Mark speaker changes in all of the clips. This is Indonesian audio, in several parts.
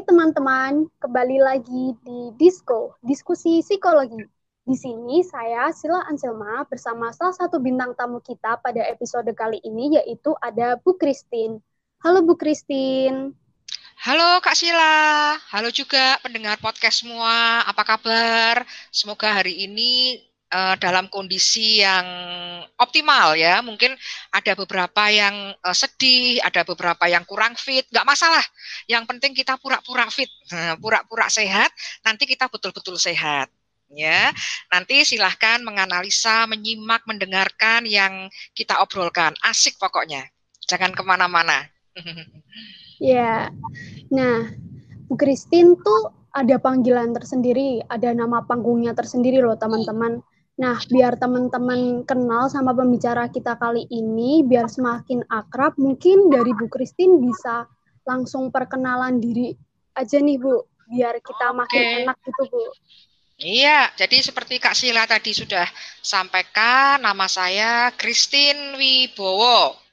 Speaker 1: Teman-teman, kembali lagi di Disco, diskusi psikologi. Di sini saya Sila Anselma bersama salah satu bintang tamu kita pada episode kali ini yaitu ada Bu Christine. Halo Bu Christine.
Speaker 2: Halo Kak Sila, halo juga pendengar podcast semua. Apa kabar? Semoga hari ini uh, dalam kondisi yang optimal ya. Mungkin ada beberapa yang uh, sedih, ada beberapa yang kurang fit, nggak masalah. Yang penting kita pura-pura fit, pura-pura sehat. Nanti kita betul-betul sehat. Ya, nanti silahkan menganalisa, menyimak, mendengarkan yang kita obrolkan. Asik pokoknya. Jangan ke mana-mana.
Speaker 1: Ya, nah Bu Christine tuh ada panggilan tersendiri, ada nama panggungnya tersendiri loh teman-teman. Nah, biar teman-teman kenal sama pembicara kita kali ini, biar semakin akrab, mungkin dari Bu Christine bisa langsung perkenalan diri aja nih Bu, biar kita makin enak gitu Bu.
Speaker 2: Iya, jadi seperti Kak Sila tadi sudah sampaikan, nama saya Christine Wibowo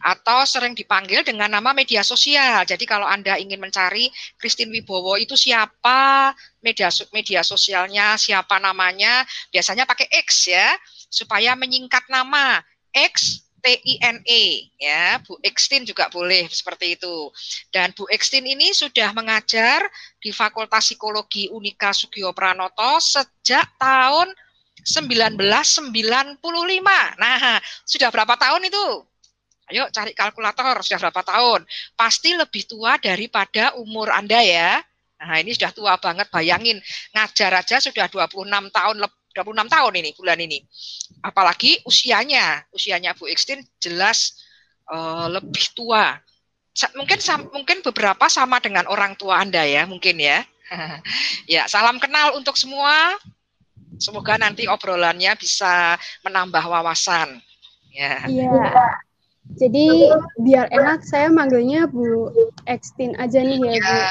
Speaker 2: atau sering dipanggil dengan nama media sosial. Jadi kalau Anda ingin mencari Christine Wibowo itu siapa, media media sosialnya, siapa namanya, biasanya pakai X ya, supaya menyingkat nama X T I N E ya Bu Ekstin juga boleh seperti itu dan Bu Ekstin ini sudah mengajar di Fakultas Psikologi Unika Sugio Pranoto sejak tahun 1995. Nah, sudah berapa tahun itu? Ayo cari kalkulator sudah berapa tahun? Pasti lebih tua daripada umur Anda ya. Nah, ini sudah tua banget bayangin ngajar aja sudah 26 tahun 26 tahun ini bulan ini. Apalagi usianya, usianya Bu Ekstin jelas uh, lebih tua. Mungkin mungkin beberapa sama dengan orang tua Anda ya, mungkin ya. ya, salam kenal untuk semua. Semoga nanti obrolannya bisa menambah wawasan.
Speaker 1: Ya. Iya. Jadi biar enak saya manggilnya Bu Ekstin aja nih ya, Bu. Ya,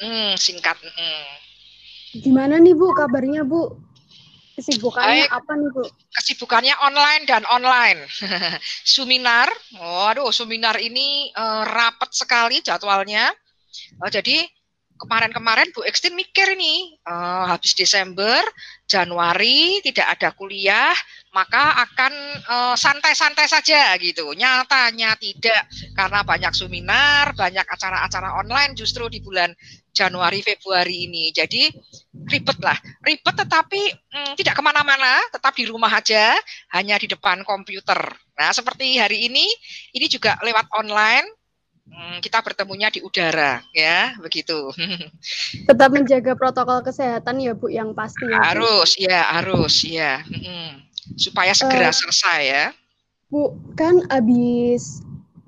Speaker 2: mm, singkat. Mm.
Speaker 1: Gimana nih Bu kabarnya Bu? Kesibukannya Baik. apa nih Bu?
Speaker 2: Kesibukannya online dan online. seminar, waduh seminar ini uh, rapat sekali jadwalnya. Uh, jadi kemarin-kemarin Bu Ekstin mikir nih, uh, habis Desember, Januari tidak ada kuliah, maka akan eh, santai-santai uh, saja gitu. Nyatanya tidak, karena banyak seminar, banyak acara-acara online justru di bulan Januari Februari ini. Jadi ribet lah, ribet tetapi hmm, tidak ke mana-mana, tetap di rumah aja, hanya di depan komputer. Nah seperti hari ini, ini juga lewat online kita bertemunya di udara ya begitu.
Speaker 1: Tetap menjaga protokol kesehatan ya bu yang pasti
Speaker 2: ya, harus ya harus ya. Hmm, supaya segera uh, selesai ya.
Speaker 1: Bu kan abis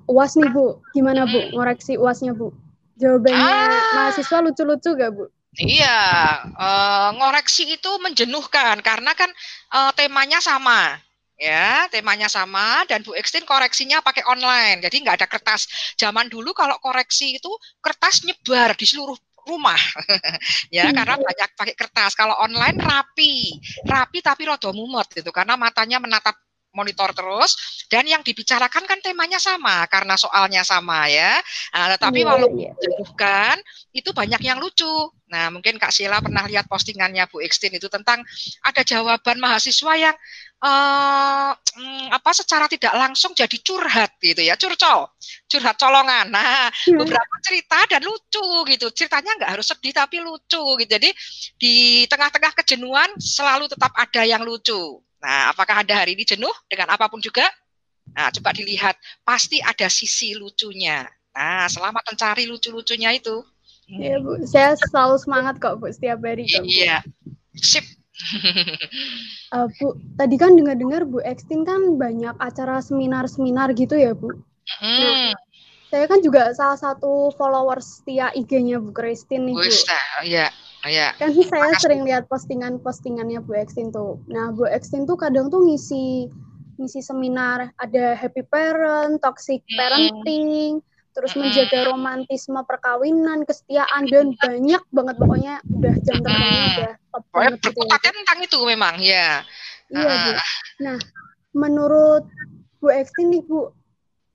Speaker 1: uas nih bu. Gimana bu hmm. ngoreksi uasnya bu? Jawabannya ah. mahasiswa lucu-lucu gak bu?
Speaker 2: Iya, uh, ngoreksi itu menjenuhkan karena kan uh, temanya sama ya temanya sama dan Bu Ekstin koreksinya pakai online. Jadi nggak ada kertas. Zaman dulu kalau koreksi itu kertas nyebar di seluruh rumah. Ya hmm. karena banyak pakai kertas. Kalau online rapi. Rapi tapi rodo mumet gitu karena matanya menatap monitor terus dan yang dibicarakan kan temanya sama karena soalnya sama ya. Nah, tetapi yeah, walau yeah. Iya. itu banyak yang lucu. Nah, mungkin Kak Sila pernah lihat postingannya Bu Ekstin itu tentang ada jawaban mahasiswa yang uh, apa secara tidak langsung jadi curhat gitu ya, curcol, curhat colongan. Nah, hmm. beberapa cerita dan lucu gitu. Ceritanya nggak harus sedih tapi lucu gitu. Jadi di tengah-tengah kejenuhan selalu tetap ada yang lucu. Nah, apakah Anda hari ini jenuh dengan apa pun juga? Nah, coba dilihat, pasti ada sisi lucunya. Nah, selamat mencari lucu-lucunya itu.
Speaker 1: Iya, Bu. Saya selalu semangat kok, Bu, setiap hari. Kok,
Speaker 2: Iya. Sip
Speaker 1: uh, Bu, tadi kan dengar-dengar Bu Ekstin kan banyak acara seminar-seminar gitu ya Bu. Hmm. Nah, saya kan juga salah satu followers setia IG-nya Bu Kristin nih Bu.
Speaker 2: Iya, iya.
Speaker 1: Kan saya Makasih. sering lihat postingan-postingannya Bu Ekstin tuh. Nah, Bu Ekstin tuh kadang tuh ngisi ngisi seminar ada happy parent, toxic hmm. parenting, terus menjaga romantisme perkawinan, kesetiaan dan banyak banget pokoknya udah jam terbangnya udah
Speaker 2: top banget gitu ya. tentang itu memang ya.
Speaker 1: Iya, Bu. Nah, menurut Bu Ekstin nih, Bu,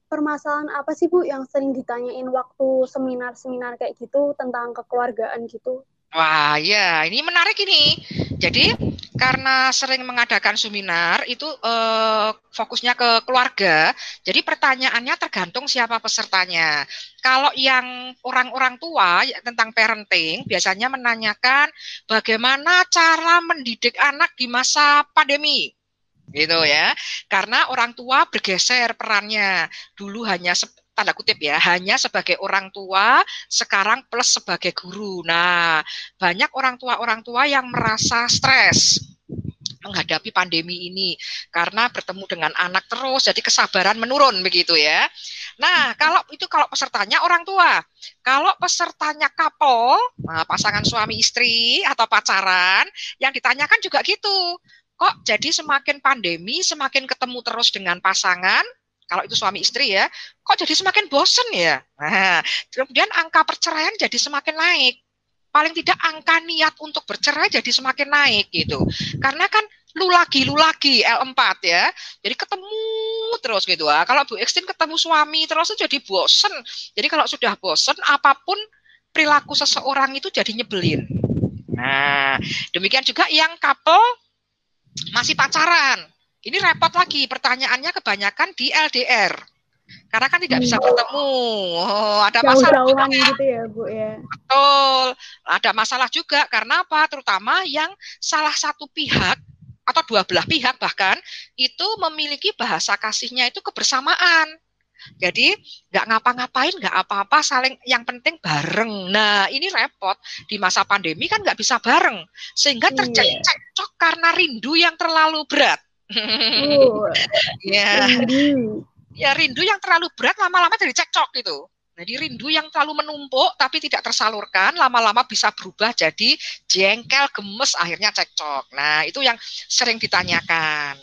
Speaker 1: permasalahan apa sih Bu yang sering ditanyain waktu seminar-seminar kayak gitu tentang kekeluargaan gitu?
Speaker 2: Wah, ya, ini menarik ini. Jadi, karena sering mengadakan seminar itu eh, fokusnya ke keluarga, jadi pertanyaannya tergantung siapa pesertanya. Kalau yang orang-orang tua ya, tentang parenting biasanya menanyakan bagaimana cara mendidik anak di masa pandemi gitu ya. Karena orang tua bergeser perannya. Dulu hanya tanda kutip ya, hanya sebagai orang tua, sekarang plus sebagai guru. Nah, banyak orang tua-orang tua yang merasa stres menghadapi pandemi ini karena bertemu dengan anak terus jadi kesabaran menurun begitu ya. Nah, kalau itu kalau pesertanya orang tua. Kalau pesertanya couple, nah, pasangan suami istri atau pacaran, yang ditanyakan juga gitu. Kok jadi semakin pandemi, semakin ketemu terus dengan pasangan, kalau itu suami istri ya, kok jadi semakin bosen ya? Nah, kemudian angka perceraian jadi semakin naik. Paling tidak angka niat untuk bercerai jadi semakin naik gitu. Karena kan lu lagi, lu lagi L4 ya. Jadi ketemu terus gitu. Ah. Kalau Bu Ekstin ketemu suami terus jadi bosen. Jadi kalau sudah bosen apa pun perilaku seseorang itu jadi nyebelin. Nah, demikian juga yang couple masih pacaran ini repot lagi, pertanyaannya kebanyakan di LDR. Karena kan tidak bisa hmm. bertemu. Oh, ada masalah juga.
Speaker 1: gitu ya, Bu ya.
Speaker 2: Betul. Ada masalah juga karena apa? Terutama yang salah satu pihak atau dua belah pihak bahkan itu memiliki bahasa kasihnya itu kebersamaan. Jadi nggak ngapa-ngapain, nggak apa-apa, saling yang penting bareng. Nah ini repot di masa pandemi kan nggak bisa bareng, sehingga terjadi iya. cekcok karena rindu yang terlalu berat. Uh, ya. Rindu. Ya rindu yang terlalu berat lama-lama jadi cekcok gitu. Jadi rindu yang terlalu menumpuk tapi tidak tersalurkan lama-lama bisa berubah jadi jengkel, gemes, akhirnya cekcok. Nah itu yang sering ditanyakan.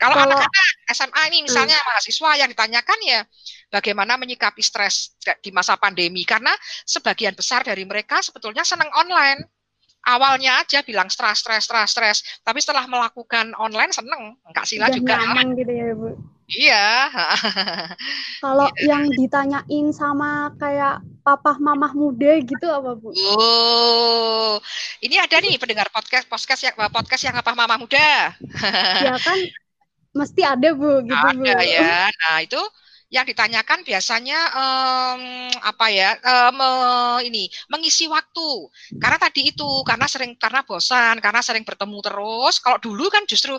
Speaker 2: Kalau anak-anak SMA ini misalnya hmm. mahasiswa yang ditanyakan ya bagaimana menyikapi stres di masa pandemi karena sebagian besar dari mereka sebetulnya senang online awalnya aja bilang stres, stres, stres, stres, tapi setelah melakukan online seneng, enggak sila Udah juga.
Speaker 1: Nyaman gitu ya, Bu.
Speaker 2: Iya.
Speaker 1: Kalau gitu. yang ditanyain sama kayak papa mamah muda gitu apa Bu?
Speaker 2: Oh, ini ada nih pendengar podcast podcast yang podcast yang apa mamah muda.
Speaker 1: ya kan, mesti ada Bu gitu ada, Bu.
Speaker 2: Ya. Nah itu yang ditanyakan biasanya um, apa ya um, ini mengisi waktu. Karena tadi itu karena sering karena bosan karena sering bertemu terus. Kalau dulu kan justru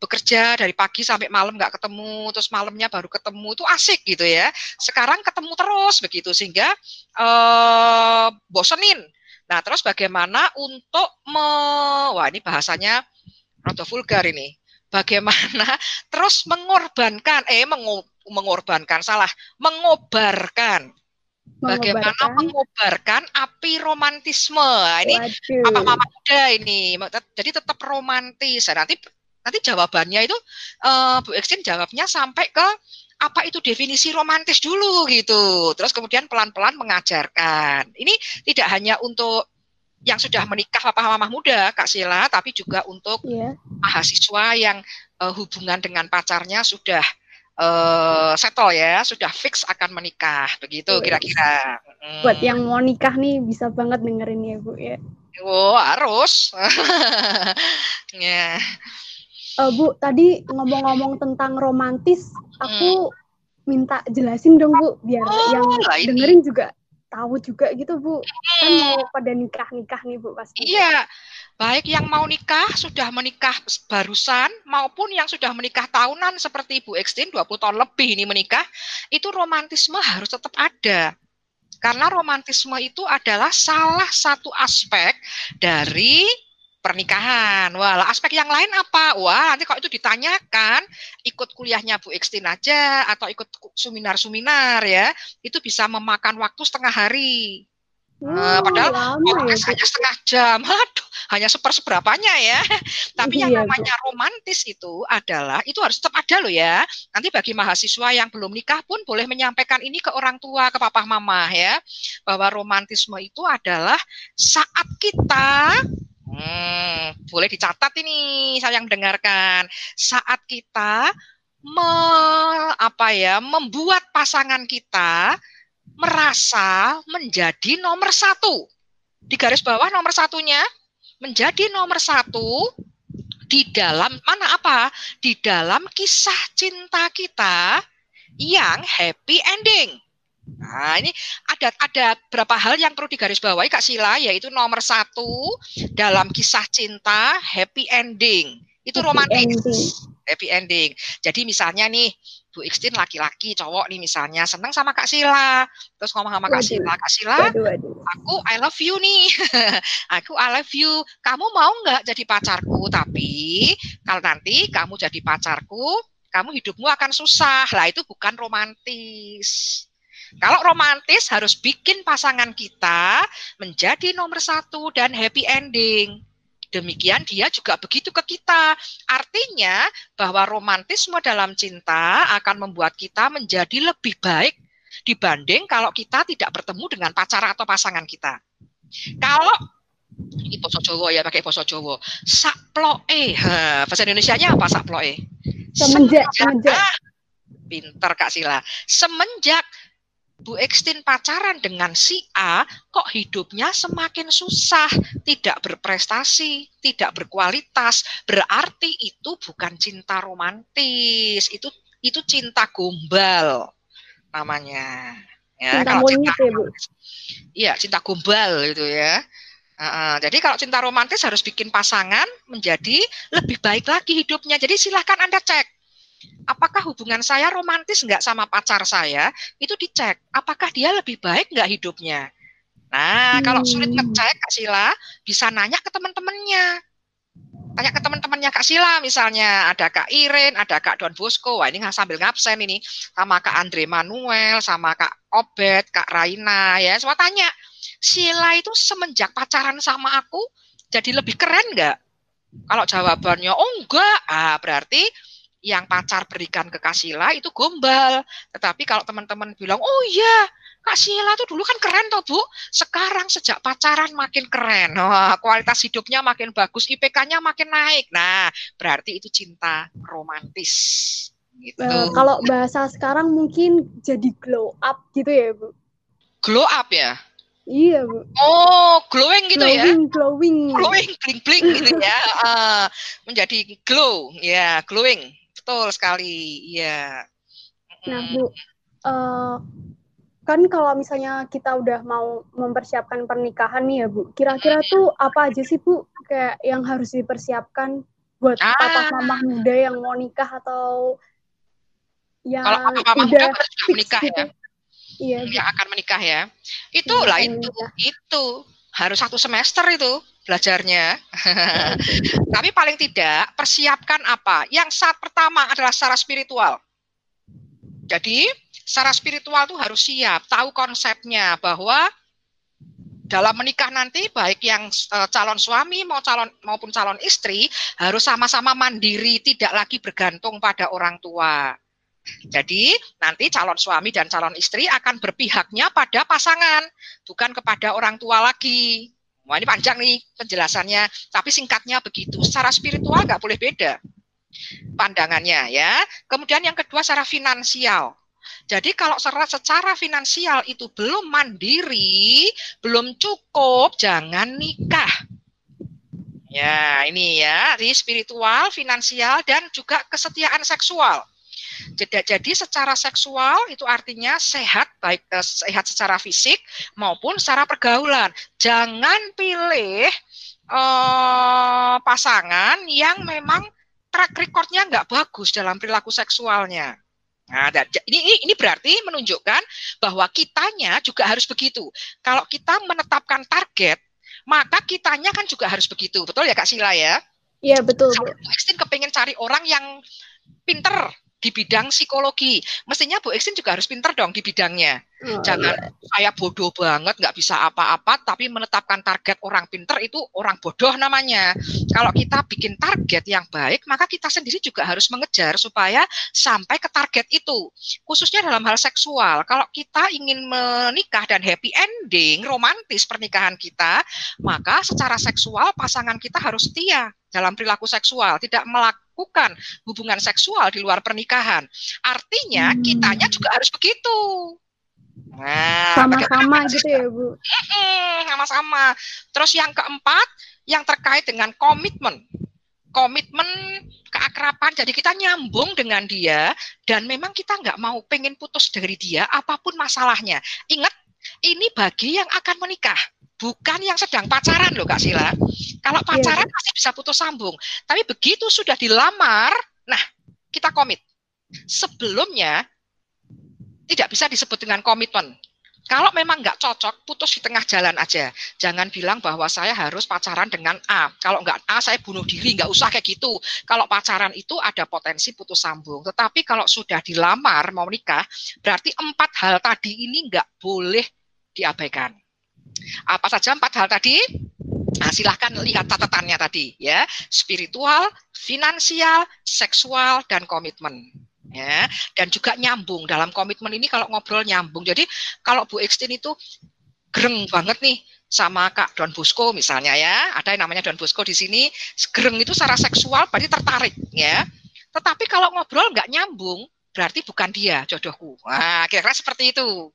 Speaker 2: bekerja dari pagi sampai malam nggak ketemu terus malamnya baru ketemu itu asik gitu ya. Sekarang ketemu terus begitu sehingga uh, bosenin. Nah terus bagaimana untuk me wah ini bahasanya rada vulgar ini. Bagaimana terus mengorbankan eh mengu, mengorbankan salah mengobarkan. Bagaimana mengobarkan? api romantisme? Nah, ini apa mama muda ini. Jadi tetap romantis. Nah, nanti nanti jawabannya itu uh, Bu Eksin jawabnya sampai ke apa itu definisi romantis dulu gitu. Terus kemudian pelan-pelan mengajarkan. Ini tidak hanya untuk yang sudah menikah papa mama muda Kak Sila tapi juga untuk yeah. mahasiswa yang uh, hubungan dengan pacarnya sudah uh, settle ya, sudah fix akan menikah, begitu kira-kira.
Speaker 1: Hmm. Buat yang mau nikah nih bisa banget dengerin ya Bu ya.
Speaker 2: Oh harus. ya. yeah.
Speaker 1: Uh, Bu tadi ngomong-ngomong tentang romantis, aku hmm. minta jelasin dong Bu biar oh, yang dengerin juga tahu juga gitu Bu. Kan mau pada nikah-nikah nih Bu pasti.
Speaker 2: Iya. Baik yang mau nikah, sudah menikah barusan maupun yang sudah menikah tahunan seperti Ibu Ekstin 20 tahun lebih ini menikah, itu romantisme harus tetap ada. Karena romantisme itu adalah salah satu aspek dari pernikahan. Wah, aspek yang lain apa? Wah, nanti kalau itu ditanyakan, ikut kuliahnya Bu Ekstin aja atau ikut seminar-seminar ya, itu bisa memakan waktu setengah hari. Hmm, uh, padahal podcast ya, hanya setengah jam, aduh, hanya seperseberapanya ya. Tapi iya, yang namanya bu. romantis itu adalah itu harus tetap ada loh ya. Nanti bagi mahasiswa yang belum nikah pun boleh menyampaikan ini ke orang tua, ke papa mama ya, bahwa romantisme itu adalah saat kita Hmm, boleh dicatat ini saya yang mendengarkan. Saat kita me, apa ya, membuat pasangan kita merasa menjadi nomor satu. Di garis bawah nomor satunya menjadi nomor satu di dalam mana apa? Di dalam kisah cinta kita yang happy ending. Nah, ini ada ada berapa hal yang perlu digarisbawahi Kak Sila, yaitu nomor satu dalam kisah cinta happy ending. Itu romantis. Happy ending. Jadi misalnya nih, Bu Ixtin laki-laki, cowok nih misalnya seneng sama Kak Sila, terus ngomong sama Kak Sila, Kak Sila, aku I love you nih, aku I love you, kamu mau nggak jadi pacarku? Tapi kalau nanti kamu jadi pacarku, kamu hidupmu akan susah. Lah itu bukan romantis. Kalau romantis harus bikin pasangan kita menjadi nomor satu dan happy ending. Demikian dia juga begitu ke kita. Artinya bahwa romantisme dalam cinta akan membuat kita menjadi lebih baik dibanding kalau kita tidak bertemu dengan pacar atau pasangan kita. Kalau ini poso Jawa ya pakai poso Jawa. Sakploe. Bahasa Indonesia-nya apa sakploe?
Speaker 1: Semenjak, semenjak. Ah,
Speaker 2: pinter Kak Sila. Semenjak Bu Ekstin pacaran dengan si A, kok hidupnya semakin susah, tidak berprestasi, tidak berkualitas. Berarti itu bukan cinta romantis, itu itu cinta gombal namanya.
Speaker 1: Ya, cinta kalau cinta ya, Bu.
Speaker 2: Iya, cinta gombal itu ya. Uh, jadi kalau cinta romantis harus bikin pasangan menjadi lebih baik lagi hidupnya. Jadi silahkan Anda cek apakah hubungan saya romantis nggak sama pacar saya, itu dicek. Apakah dia lebih baik nggak hidupnya? Nah, hmm. kalau sulit ngecek, Kak Sila, bisa nanya ke teman-temannya. Tanya ke teman-temannya Kak Sila misalnya, ada Kak Iren, ada Kak Don Bosco, wah ini sambil ngabsen ini, sama Kak Andre Manuel, sama Kak Obet, Kak Raina, ya, semua tanya, Sila itu semenjak pacaran sama aku, jadi lebih keren nggak? Kalau jawabannya, oh enggak, ah, berarti yang pacar berikan ke Kasila itu gombal. Tetapi kalau teman-teman bilang, oh iya, Kak tuh dulu kan keren toh Bu. Sekarang sejak pacaran makin keren. Wah, kualitas hidupnya makin bagus, IPK-nya makin naik. Nah, berarti itu cinta romantis. Gitu. Uh,
Speaker 1: kalau bahasa sekarang mungkin jadi glow up gitu ya Bu.
Speaker 2: Glow up ya?
Speaker 1: Iya, Bu.
Speaker 2: Oh, glowing gitu
Speaker 1: glowing,
Speaker 2: ya.
Speaker 1: Glowing,
Speaker 2: glowing. bling bling gitu ya. Uh, menjadi glow, ya, glowing. Betul sekali, iya.
Speaker 1: Nah, Bu, uh, kan kalau misalnya kita udah mau mempersiapkan pernikahan nih ya, Bu, kira-kira tuh apa aja sih, Bu, kayak yang harus dipersiapkan buat ah. papa mama muda yang mau nikah atau yang
Speaker 2: kalau papa mama muda sudah menikah
Speaker 1: gitu.
Speaker 2: ya?
Speaker 1: Iya,
Speaker 2: yang akan menikah ya. Itulah ya, itu, itu harus satu semester itu belajarnya. Tapi paling tidak persiapkan apa? Yang saat pertama adalah secara spiritual. Jadi secara spiritual tuh harus siap, tahu konsepnya bahwa dalam menikah nanti baik yang uh, calon suami mau calon maupun calon istri harus sama-sama mandiri, tidak lagi bergantung pada orang tua. Jadi nanti calon suami dan calon istri akan berpihaknya pada pasangan, bukan kepada orang tua lagi. Wah ini panjang nih penjelasannya, tapi singkatnya begitu. Secara spiritual nggak boleh beda pandangannya ya. Kemudian yang kedua secara finansial. Jadi kalau secara finansial itu belum mandiri, belum cukup, jangan nikah. Ya, ini ya, di spiritual, finansial, dan juga kesetiaan seksual. Jadi secara seksual itu artinya sehat baik eh, sehat secara fisik maupun secara pergaulan. Jangan pilih eh, pasangan yang memang track recordnya nggak bagus dalam perilaku seksualnya. Nah, ini, ini berarti menunjukkan bahwa kitanya juga harus begitu. Kalau kita menetapkan target, maka kitanya kan juga harus begitu. Betul ya Kak Sila ya?
Speaker 1: Iya, betul. Kalau
Speaker 2: Bu kepengen cari orang yang pinter di bidang psikologi. Mestinya Bu Eksin juga harus pinter dong di bidangnya. Oh, Jangan iya. saya bodoh banget, nggak bisa apa-apa, tapi menetapkan target orang pinter itu orang bodoh namanya. Kalau kita bikin target yang baik, maka kita sendiri juga harus mengejar supaya sampai ke target itu. Khususnya dalam hal seksual. Kalau kita ingin menikah dan happy ending, romantis pernikahan kita, maka secara seksual pasangan kita harus setia dalam perilaku seksual, tidak melakukan hubungan seksual di luar pernikahan. Artinya hmm. kitanya juga harus begitu.
Speaker 1: Nah, sama-sama gitu ya, Bu.
Speaker 2: Sama-sama. Terus yang keempat, yang terkait dengan komitmen. Komitmen keakraban, jadi kita nyambung dengan dia, dan memang kita nggak mau pengen putus dari dia, apa pun masalahnya. Ingat, ini bagi yang akan menikah bukan yang sedang pacaran loh Kak Sila. Kalau iya, pacaran yeah. masih bisa putus sambung, tapi begitu sudah dilamar, nah kita komit. Sebelumnya tidak bisa disebut dengan komitmen. Kalau memang nggak cocok, putus di tengah jalan aja. Jangan bilang bahwa saya harus pacaran dengan A. Kalau nggak A, saya bunuh diri. Nggak usah kayak gitu. Kalau pacaran itu ada potensi putus sambung. Tetapi kalau sudah dilamar, mau nikah, berarti empat hal tadi ini nggak boleh diabaikan. Apa saja empat hal tadi? Nah, silahkan lihat catatannya tadi ya, spiritual, finansial, seksual, dan komitmen. Ya, dan juga nyambung dalam komitmen ini kalau ngobrol nyambung. Jadi kalau Bu Ekstin itu gereng banget nih sama Kak Don Bosco misalnya ya, ada yang namanya Don Bosco di sini, gereng itu secara seksual berarti tertarik ya. Tetapi kalau ngobrol nggak nyambung, berarti bukan dia jodohku. Nah, kira-kira seperti itu.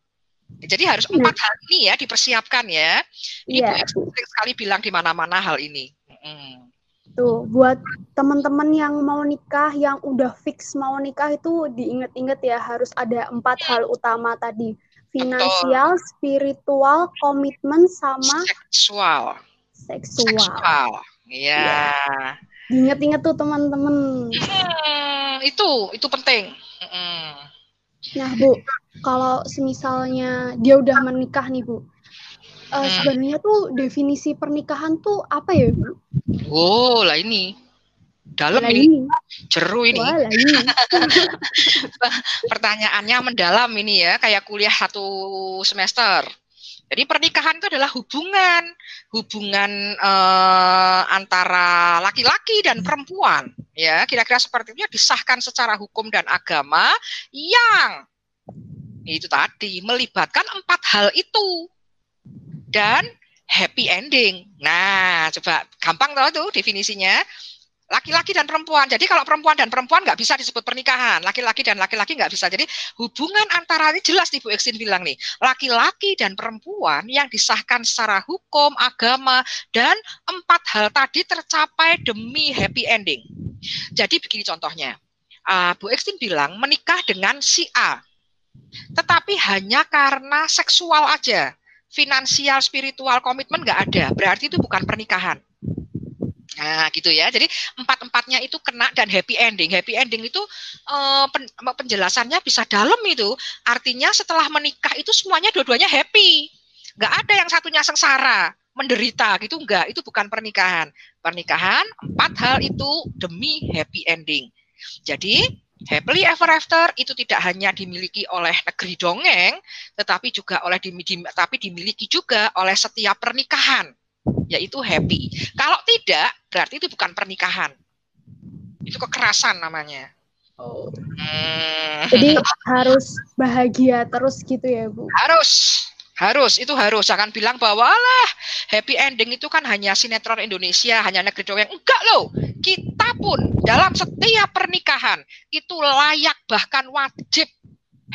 Speaker 2: Jadi harus nah. empat hal ini ya dipersiapkan ya. Ini yeah. Bu sering sekali bilang di mana-mana hal ini. Hmm.
Speaker 1: Tuh, buat teman-teman yang mau nikah, yang udah fix mau nikah itu diinget-inget ya harus ada empat hal utama tadi. Finansial, Betul. spiritual, komitmen sama
Speaker 2: seksual.
Speaker 1: Seksual.
Speaker 2: Seksual. Iya. Yeah.
Speaker 1: Diinget-inget tuh teman-teman.
Speaker 2: Hmm, itu itu penting. Hmm.
Speaker 1: Nah, Bu, kalau semisalnya dia udah menikah nih bu, uh, sebenarnya tuh definisi pernikahan tuh apa ya bu?
Speaker 2: Oh lah ini dalam ini. ini jeru ini. Wah, ini. Pertanyaannya mendalam ini ya, kayak kuliah satu semester. Jadi pernikahan itu adalah hubungan, hubungan uh, antara laki-laki dan perempuan, ya kira-kira seperti itu disahkan secara hukum dan agama yang itu tadi melibatkan empat hal itu dan happy ending. Nah, coba gampang tahu tuh definisinya. Laki-laki dan perempuan. Jadi kalau perempuan dan perempuan nggak bisa disebut pernikahan. Laki-laki dan laki-laki nggak bisa. Jadi hubungan antara ini jelas nih Bu Eksin bilang nih. Laki-laki dan perempuan yang disahkan secara hukum, agama, dan empat hal tadi tercapai demi happy ending. Jadi begini contohnya. Uh, Bu Eksin bilang menikah dengan si A tetapi hanya karena seksual aja, finansial, spiritual, komitmen nggak ada, berarti itu bukan pernikahan. Nah, gitu ya. Jadi empat-empatnya itu kena dan happy ending. Happy ending itu pen, penjelasannya bisa dalam itu. Artinya setelah menikah itu semuanya dua-duanya happy. Nggak ada yang satunya sengsara, menderita gitu enggak. Itu bukan pernikahan. Pernikahan empat hal itu demi happy ending. Jadi Happily ever after itu tidak hanya dimiliki oleh negeri dongeng, tetapi juga oleh tapi dimiliki juga oleh setiap pernikahan, yaitu happy. Kalau tidak, berarti itu bukan pernikahan. Itu kekerasan namanya.
Speaker 1: Oh. Hmm. Jadi harus bahagia terus gitu ya, Bu.
Speaker 2: Harus. Harus, itu harus. Jangan bilang bahwa lah happy ending itu kan hanya sinetron Indonesia, hanya negeri dongeng. Enggak loh. Kita pun dalam setiap pernikahan itu layak bahkan wajib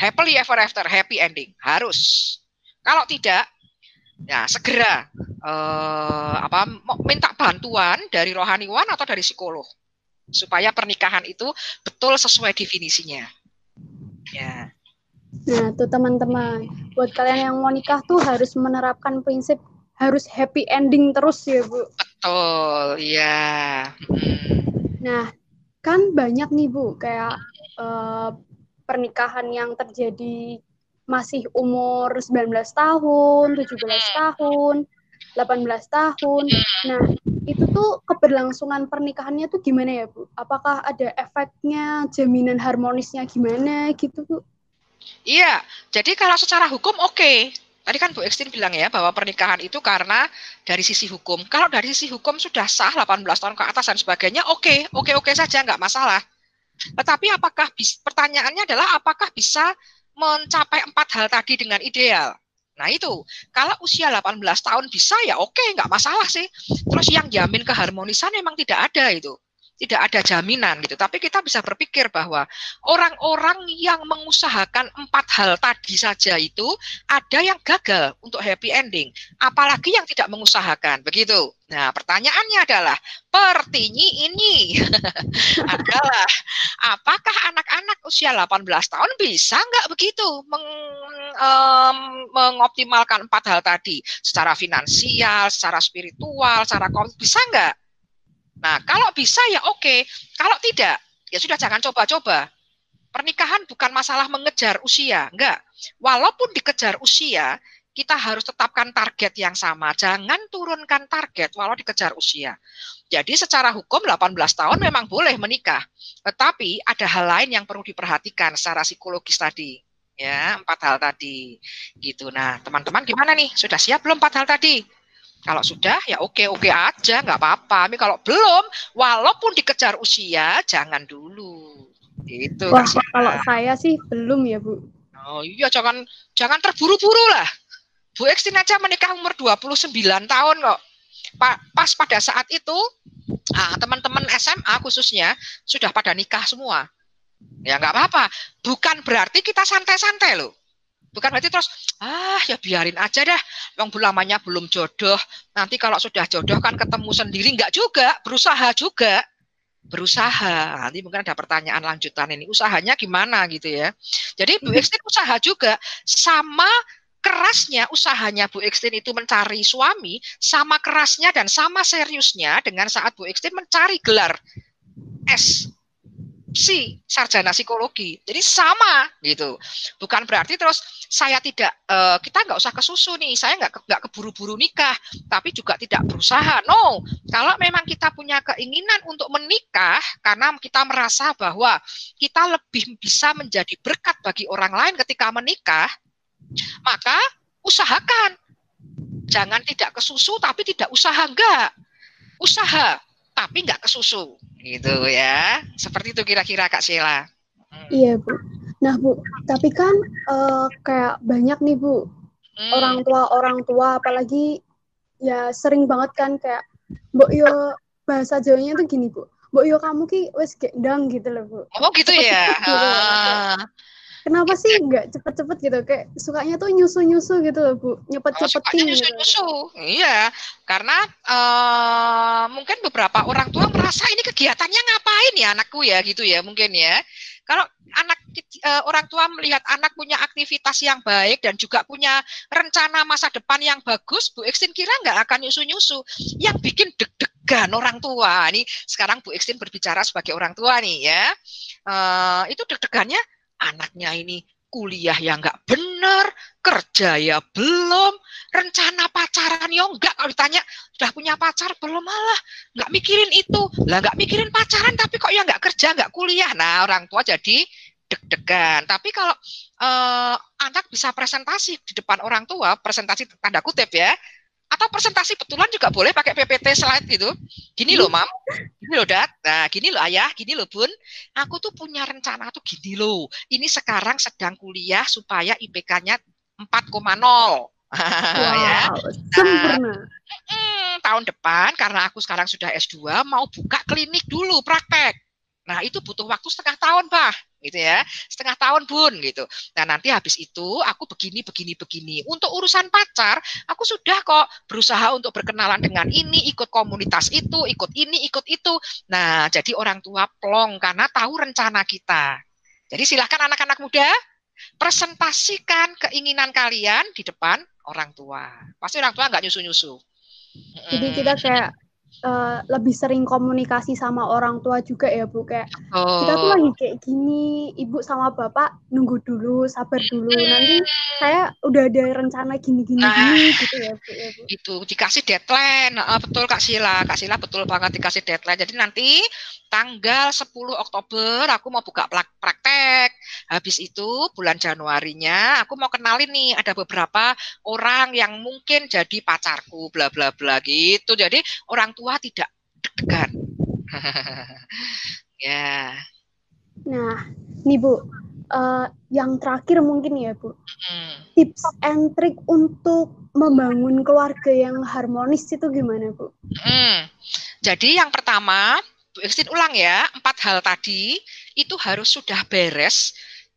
Speaker 2: happily ever after, happy ending. Harus. Kalau tidak, ya segera eh, apa minta bantuan dari rohaniwan atau dari psikolog supaya pernikahan itu betul sesuai definisinya. Ya.
Speaker 1: Nah, tuh teman-teman, buat kalian yang mau nikah tuh harus menerapkan prinsip harus happy ending terus ya, Bu.
Speaker 2: Betul, iya.
Speaker 1: Hmm. Nah, kan banyak nih, Bu, kayak uh, pernikahan yang terjadi masih umur 19 tahun, 17 tahun, 18 tahun. Nah, itu tuh keberlangsungan pernikahannya tuh gimana ya, Bu? Apakah ada efeknya, jaminan harmonisnya gimana gitu, Bu?
Speaker 2: Iya, jadi kalau secara hukum oke. Okay. Tadi kan Bu Ekstin bilang ya bahwa pernikahan itu karena dari sisi hukum. Kalau dari sisi hukum sudah sah 18 tahun ke atas dan sebagainya, oke, okay, oke, okay, oke okay saja, nggak masalah. Tetapi apakah pertanyaannya adalah apakah bisa mencapai empat hal tadi dengan ideal? Nah itu, kalau usia 18 tahun bisa ya oke, nggak masalah sih. Terus yang jamin keharmonisan memang tidak ada itu tidak ada jaminan gitu. Tapi kita bisa berpikir bahwa orang-orang yang mengusahakan empat hal tadi saja itu ada yang gagal untuk happy ending, apalagi yang tidak mengusahakan. Begitu. Nah, pertanyaannya adalah pertinyi ini adalah apakah anak-anak usia 18 tahun bisa nggak begitu meng, um, mengoptimalkan empat hal tadi secara finansial, secara spiritual, secara bisa nggak? Nah, kalau bisa ya oke, kalau tidak ya sudah jangan coba-coba. Pernikahan bukan masalah mengejar usia, enggak. Walaupun dikejar usia, kita harus tetapkan target yang sama. Jangan turunkan target walau dikejar usia. Jadi secara hukum 18 tahun memang boleh menikah. Tetapi ada hal lain yang perlu diperhatikan secara psikologis tadi. Ya, empat hal tadi. Gitu. Nah, teman-teman gimana nih? Sudah siap belum empat hal tadi? Kalau sudah ya oke-oke aja, nggak apa-apa. Tapi kalau belum, walaupun dikejar usia, jangan dulu. Itu.
Speaker 1: Wah, kalau saya sih belum ya, Bu.
Speaker 2: Oh iya, jangan jangan terburu-buru lah. Bu Ekstin aja menikah umur 29 tahun kok. Pa, pas pada saat itu, ah, teman-teman SMA khususnya sudah pada nikah semua. Ya nggak apa-apa. Bukan berarti kita santai-santai loh. Bukan berarti terus, ah ya biarin aja dah, yang lamanya belum jodoh. Nanti kalau sudah jodoh kan ketemu sendiri, enggak juga, berusaha juga. Berusaha, nanti mungkin ada pertanyaan lanjutan ini, usahanya gimana gitu ya. Jadi Bu Ekstin usaha juga, sama kerasnya usahanya Bu Ekstin itu mencari suami, sama kerasnya dan sama seriusnya dengan saat Bu Ekstin mencari gelar S si sarjana psikologi. Jadi sama gitu. Bukan berarti terus saya tidak uh, kita nggak usah kesusu nih. Saya nggak nggak keburu-buru nikah, tapi juga tidak berusaha. No, kalau memang kita punya keinginan untuk menikah karena kita merasa bahwa kita lebih bisa menjadi berkat bagi orang lain ketika menikah, maka usahakan. Jangan tidak kesusu tapi tidak usaha enggak. Usaha tapi nggak kesusu. Gitu ya. Seperti itu kira-kira kak Sheila.
Speaker 1: Hmm. iya bu. Nah bu tapi kan uh, kayak banyak nih bu. Hmm. orang tua orang tua apalagi ya sering banget kan kayak mbok yo bahasa Jawanya tuh gini bu. Mbok yo kamu ki wes gendang gitu loh bu.
Speaker 2: Oh gitu ya? Gitu, ah
Speaker 1: kenapa sih nggak cepet-cepet gitu? Kayak sukanya tuh nyusu-nyusu gitu loh bu. Nyepet-cepetin
Speaker 2: oh, nyusu-nyusu gitu. iya karena uh, mungkin beberapa orang tua merasa ini kegiatannya ngapain ya anakku ya gitu ya mungkin ya. Kalau anak uh, orang tua melihat anak punya aktivitas yang baik dan juga punya rencana masa depan yang bagus, Bu Ekstin kira nggak akan nyusu-nyusu. Yang bikin deg-degan orang tua, ini sekarang Bu Ekstin berbicara sebagai orang tua nih ya, uh, itu deg-degannya anaknya ini kuliah yang nggak bener, kerja ya belum, rencana pacaran ya enggak. Kalau ditanya, sudah punya pacar belum malah, nggak mikirin itu. Lah nggak mikirin pacaran tapi kok ya nggak kerja, nggak kuliah. Nah orang tua jadi deg-degan. Tapi kalau uh, anak bisa presentasi di depan orang tua, presentasi tanda kutip ya, atau presentasi betulan juga boleh pakai PPT slide gitu. Gini loh, Mam. Gini loh, Dad. Nah, gini loh, Ayah. Gini loh, Bun. Aku tuh punya rencana tuh gini loh. Ini sekarang sedang kuliah supaya IPK-nya 4,0. Wow, ya. Nah, hmm, tahun depan karena aku sekarang sudah S2 mau buka klinik dulu praktek. Nah, itu butuh waktu setengah tahun, Pak gitu ya. Setengah tahun bun gitu. Nah nanti habis itu aku begini begini begini. Untuk urusan pacar aku sudah kok berusaha untuk berkenalan dengan ini ikut komunitas itu ikut ini ikut itu. Nah jadi orang tua plong karena tahu rencana kita. Jadi silahkan anak-anak muda presentasikan keinginan kalian di depan orang tua. Pasti orang tua nggak nyusu-nyusu.
Speaker 1: Jadi kita kayak uh, lebih sering komunikasi sama orang tua juga ya Bu. Kayak oh. kita tuh lagi kayak gini ibu sama bapak nunggu dulu sabar dulu. Nanti saya udah ada rencana gini gini nah, gini gitu ya Bu ya Bu.
Speaker 2: Itu dikasih deadline. Uh, betul Kak Sila. Kak Sila betul banget dikasih deadline. Jadi nanti tanggal 10 Oktober aku mau buka praktek. Habis itu bulan Januarinya aku mau kenalin nih ada beberapa orang yang mungkin jadi pacarku bla bla bla gitu. Jadi orang tua tidak deg-degan. ya.
Speaker 1: Nah, nih Bu, uh, yang terakhir mungkin ya Bu, hmm. tips and trick untuk membangun keluarga yang harmonis itu gimana Bu? Hmm.
Speaker 2: Jadi yang pertama, Bu Ekstin ulang ya, empat hal tadi itu harus sudah beres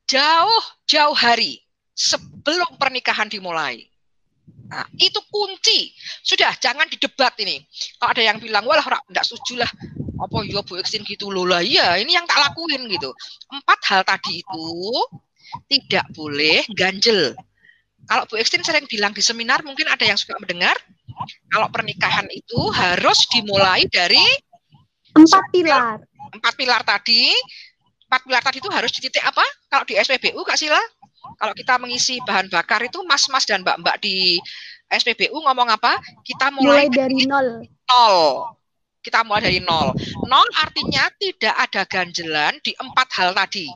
Speaker 2: jauh-jauh hari sebelum pernikahan dimulai. Nah, itu kunci. Sudah, jangan didebat ini. Kalau ada yang bilang, wah enggak setuju lah. Apa ya Bu Eksin gitu loh lah. Iya, ini yang tak lakuin gitu. Empat hal tadi itu tidak boleh ganjel. Kalau Bu Eksin sering bilang di seminar, mungkin ada yang suka mendengar, kalau pernikahan itu harus dimulai dari
Speaker 1: empat pilar.
Speaker 2: Empat pilar tadi, empat pilar tadi itu harus di titik apa? Kalau di SPBU Kak Sila, kalau kita mengisi bahan bakar itu mas-mas dan mbak-mbak di SPBU ngomong apa? Kita mulai,
Speaker 1: mulai dari nol.
Speaker 2: Nol. Kita mulai dari nol. Nol artinya tidak ada ganjelan di empat hal tadi.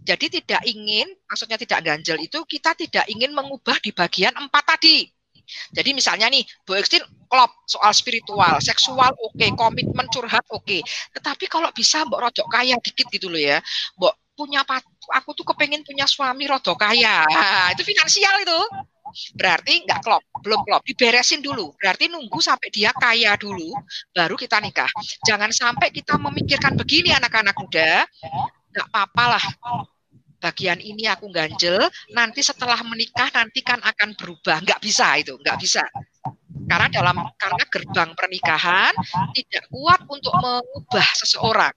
Speaker 2: Jadi tidak ingin, maksudnya tidak ganjel itu kita tidak ingin mengubah di bagian empat tadi. Jadi misalnya nih, Bu Ekstin klop soal spiritual, seksual oke, okay, komitmen curhat oke. Okay. Tetapi kalau bisa Mbak Rojok kaya dikit gitu loh ya. Mbak punya aku tuh kepengen punya suami rodo kaya. Nah, itu finansial itu. Berarti nggak klop, belum klop, diberesin dulu. Berarti nunggu sampai dia kaya dulu, baru kita nikah. Jangan sampai kita memikirkan begini anak-anak muda, nggak apa-apa lah. Bagian ini aku ganjel, nanti setelah menikah nanti kan akan berubah. Nggak bisa itu, nggak bisa karena dalam karena gerbang pernikahan tidak kuat untuk mengubah seseorang.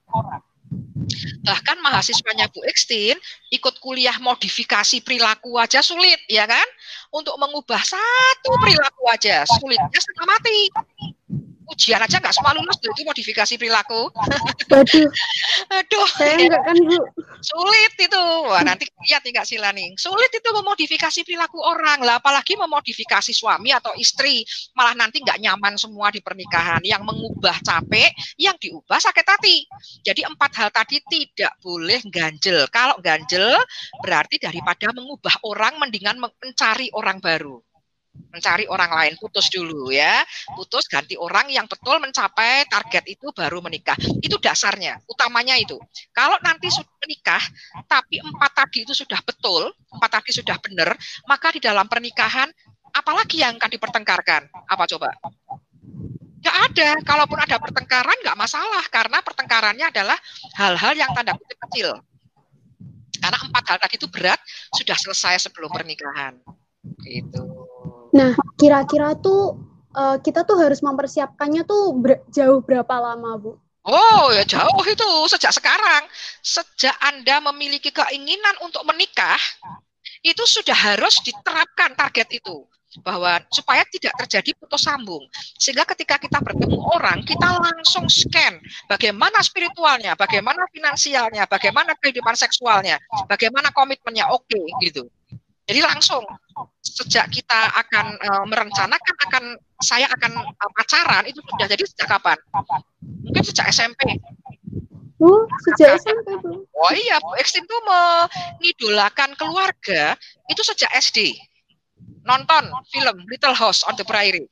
Speaker 2: Bahkan mahasiswanya Bu Ekstin ikut kuliah modifikasi perilaku aja sulit, ya kan? Untuk mengubah satu perilaku aja sulitnya setengah mati ujian aja nggak semua lulus itu modifikasi perilaku.
Speaker 1: Aduh.
Speaker 2: Aduh.
Speaker 1: Saya enggak kan Bu.
Speaker 2: Sulit itu. Wah, nanti lihat nih Kak Sila nih. Sulit itu memodifikasi perilaku orang. Lah apalagi memodifikasi suami atau istri. Malah nanti nggak nyaman semua di pernikahan. Yang mengubah capek, yang diubah sakit hati. Jadi empat hal tadi tidak boleh ganjel. Kalau ganjel berarti daripada mengubah orang mendingan mencari orang baru mencari orang lain putus dulu ya. Putus ganti orang yang betul mencapai target itu baru menikah. Itu dasarnya utamanya itu. Kalau nanti sudah menikah tapi empat tadi itu sudah betul empat tadi sudah benar maka di dalam pernikahan apalagi yang akan dipertengkarkan? Apa coba? Nggak ada. Kalaupun ada pertengkaran nggak masalah karena pertengkarannya adalah hal-hal yang tanda kutip kecil. Karena empat hal tadi itu berat sudah selesai sebelum pernikahan. Gitu
Speaker 1: Nah, kira-kira tuh uh, kita tuh harus mempersiapkannya tuh ber jauh berapa lama, Bu?
Speaker 2: Oh, ya jauh itu sejak sekarang. Sejak Anda memiliki keinginan untuk menikah, itu sudah harus diterapkan target itu bahwa supaya tidak terjadi putus sambung. Sehingga ketika kita bertemu orang, kita langsung scan bagaimana spiritualnya, bagaimana finansialnya, bagaimana kehidupan seksualnya, bagaimana komitmennya oke okay, gitu. Jadi langsung sejak kita akan uh, merencanakan akan saya akan uh, pacaran itu sudah jadi sejak kapan? Mungkin sejak SMP.
Speaker 1: Oh, sejak SMP
Speaker 2: Bu. Oh iya, Bu Ekstin tuh mengidolakan keluarga itu sejak SD. Nonton film Little House on the Prairie.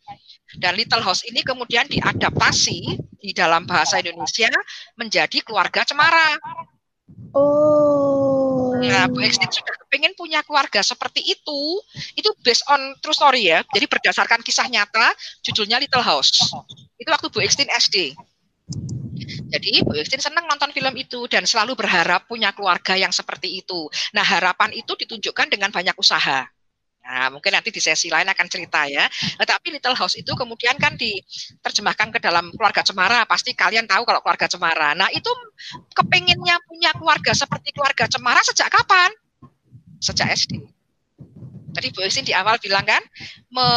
Speaker 2: Dan Little House ini kemudian diadaptasi di dalam bahasa Indonesia menjadi keluarga cemara.
Speaker 1: Oh.
Speaker 2: Nah, Bu Ekstin sudah pengen punya keluarga seperti itu, itu based on true story ya. Jadi berdasarkan kisah nyata, judulnya Little House. Itu waktu Bu Ekstin SD. Jadi Bu Ekstin senang nonton film itu dan selalu berharap punya keluarga yang seperti itu. Nah harapan itu ditunjukkan dengan banyak usaha. Nah, mungkin nanti di sesi lain akan cerita ya. Nah, tapi Little House itu kemudian kan diterjemahkan ke dalam keluarga Cemara. Pasti kalian tahu kalau keluarga Cemara. Nah, itu kepengennya punya keluarga seperti keluarga Cemara sejak kapan? Sejak SD. Tadi Bu Esin di awal bilang kan, me,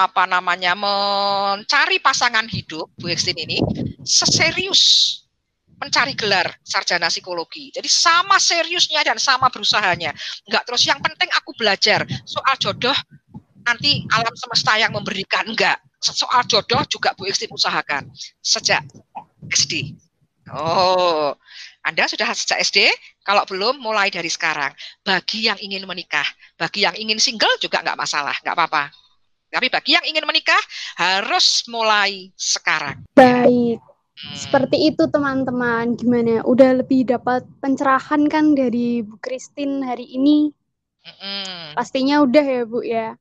Speaker 2: apa namanya, mencari pasangan hidup Bu Esin ini seserius mencari gelar sarjana psikologi. Jadi sama seriusnya dan sama berusahanya. Enggak terus yang penting aku belajar soal jodoh nanti alam semesta yang memberikan enggak. Soal jodoh juga Bu Iksin usahakan sejak SD. Oh, Anda sudah sejak SD? Kalau belum, mulai dari sekarang. Bagi yang ingin menikah, bagi yang ingin single juga enggak masalah, enggak apa-apa. Tapi bagi yang ingin menikah, harus mulai sekarang.
Speaker 1: Baik. Seperti itu teman-teman. Gimana? Udah lebih dapat pencerahan kan dari Bu Kristin hari ini? Hmm. Pastinya udah ya Bu ya.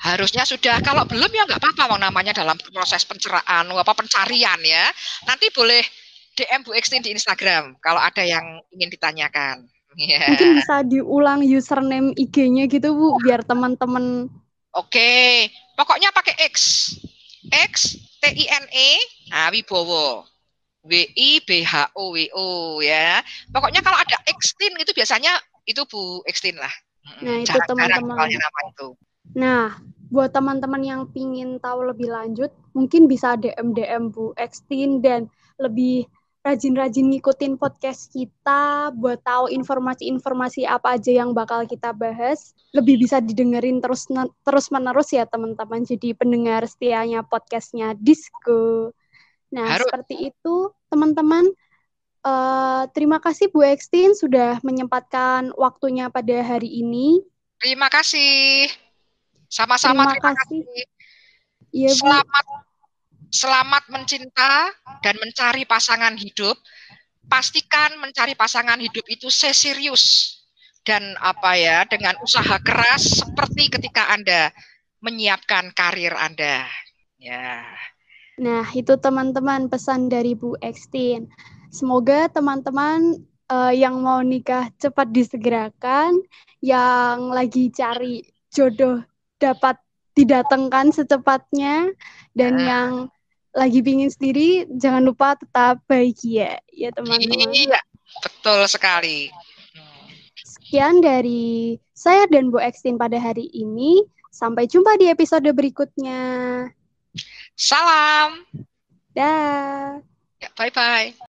Speaker 2: Harusnya sudah. Kalau belum ya nggak apa-apa namanya dalam proses pencerahan apa pencarian ya. Nanti boleh DM Bu Ekstin di Instagram kalau ada yang ingin ditanyakan.
Speaker 1: Yeah. Mungkin bisa diulang username IG-nya gitu Bu, biar teman-teman.
Speaker 2: Oke, pokoknya pakai X. X T I N E nah Wibowo. W I B H O W O ya. Pokoknya kalau ada Xtin itu biasanya itu Bu Xtin lah.
Speaker 1: Nah, itu teman-teman. Nah, buat teman-teman yang pingin tahu lebih lanjut, mungkin bisa DM DM Bu Xtin dan lebih rajin-rajin ngikutin podcast kita buat tahu informasi-informasi apa aja yang bakal kita bahas. Lebih bisa didengerin terus terus menerus ya teman-teman. Jadi pendengar setianya podcastnya Disco. Nah, Harus. seperti itu teman-teman. Uh, terima kasih Bu Ekstin sudah menyempatkan waktunya pada hari ini.
Speaker 2: Terima kasih. Sama-sama
Speaker 1: terima, terima kasih. kasih.
Speaker 2: Ya, Bu. Selamat selamat mencinta dan mencari pasangan hidup. Pastikan mencari pasangan hidup itu seserius dan apa ya dengan usaha keras seperti ketika Anda menyiapkan karir Anda. Ya.
Speaker 1: Nah, itu teman-teman pesan dari Bu Ekstin. Semoga teman-teman uh, yang mau nikah cepat disegerakan, yang lagi cari jodoh dapat didatangkan secepatnya dan uh. yang lagi pingin sendiri jangan lupa tetap bahagia ya teman-teman. Iya,
Speaker 2: betul sekali.
Speaker 1: Sekian dari saya dan Bu Ekstin pada hari ini. Sampai jumpa di episode berikutnya.
Speaker 2: Salam.
Speaker 1: Dah.
Speaker 2: Ya, bye-bye.